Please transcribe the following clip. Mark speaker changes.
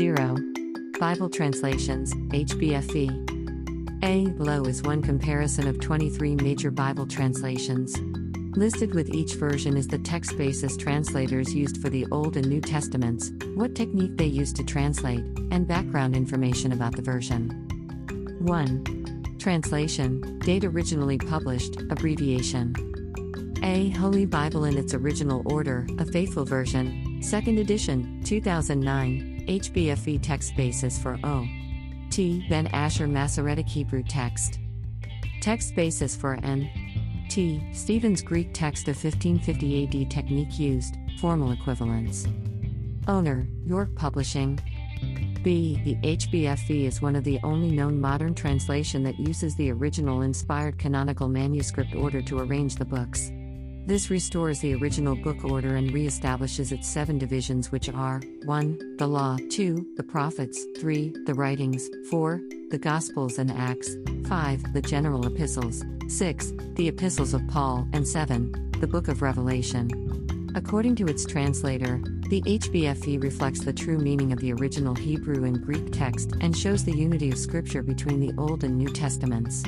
Speaker 1: 0. Bible Translations, HBFV. A. Below is one comparison of 23 major Bible translations. Listed with each version is the text basis translators used for the Old and New Testaments, what technique they used to translate, and background information about the version. 1. Translation Date originally published, abbreviation. A. Holy Bible in its original order, a faithful version, 2nd edition, 2009, HBFV text basis for O. T. Ben Asher Masoretic Hebrew text. Text basis for N. T. Stephen's Greek text of 1550 AD technique used, formal equivalence. Owner, York Publishing. B. The HBFV is one of the only known modern translation that uses the original inspired canonical manuscript order to arrange the books. This restores the original book order and reestablishes its seven divisions, which are 1. The Law, 2. The Prophets, 3. The Writings, 4. The Gospels and Acts, 5. The General Epistles, 6. The Epistles of Paul, and 7. The Book of Revelation. According to its translator, the HBFV reflects the true meaning of the original Hebrew and Greek text and shows the unity of Scripture between the Old and New Testaments.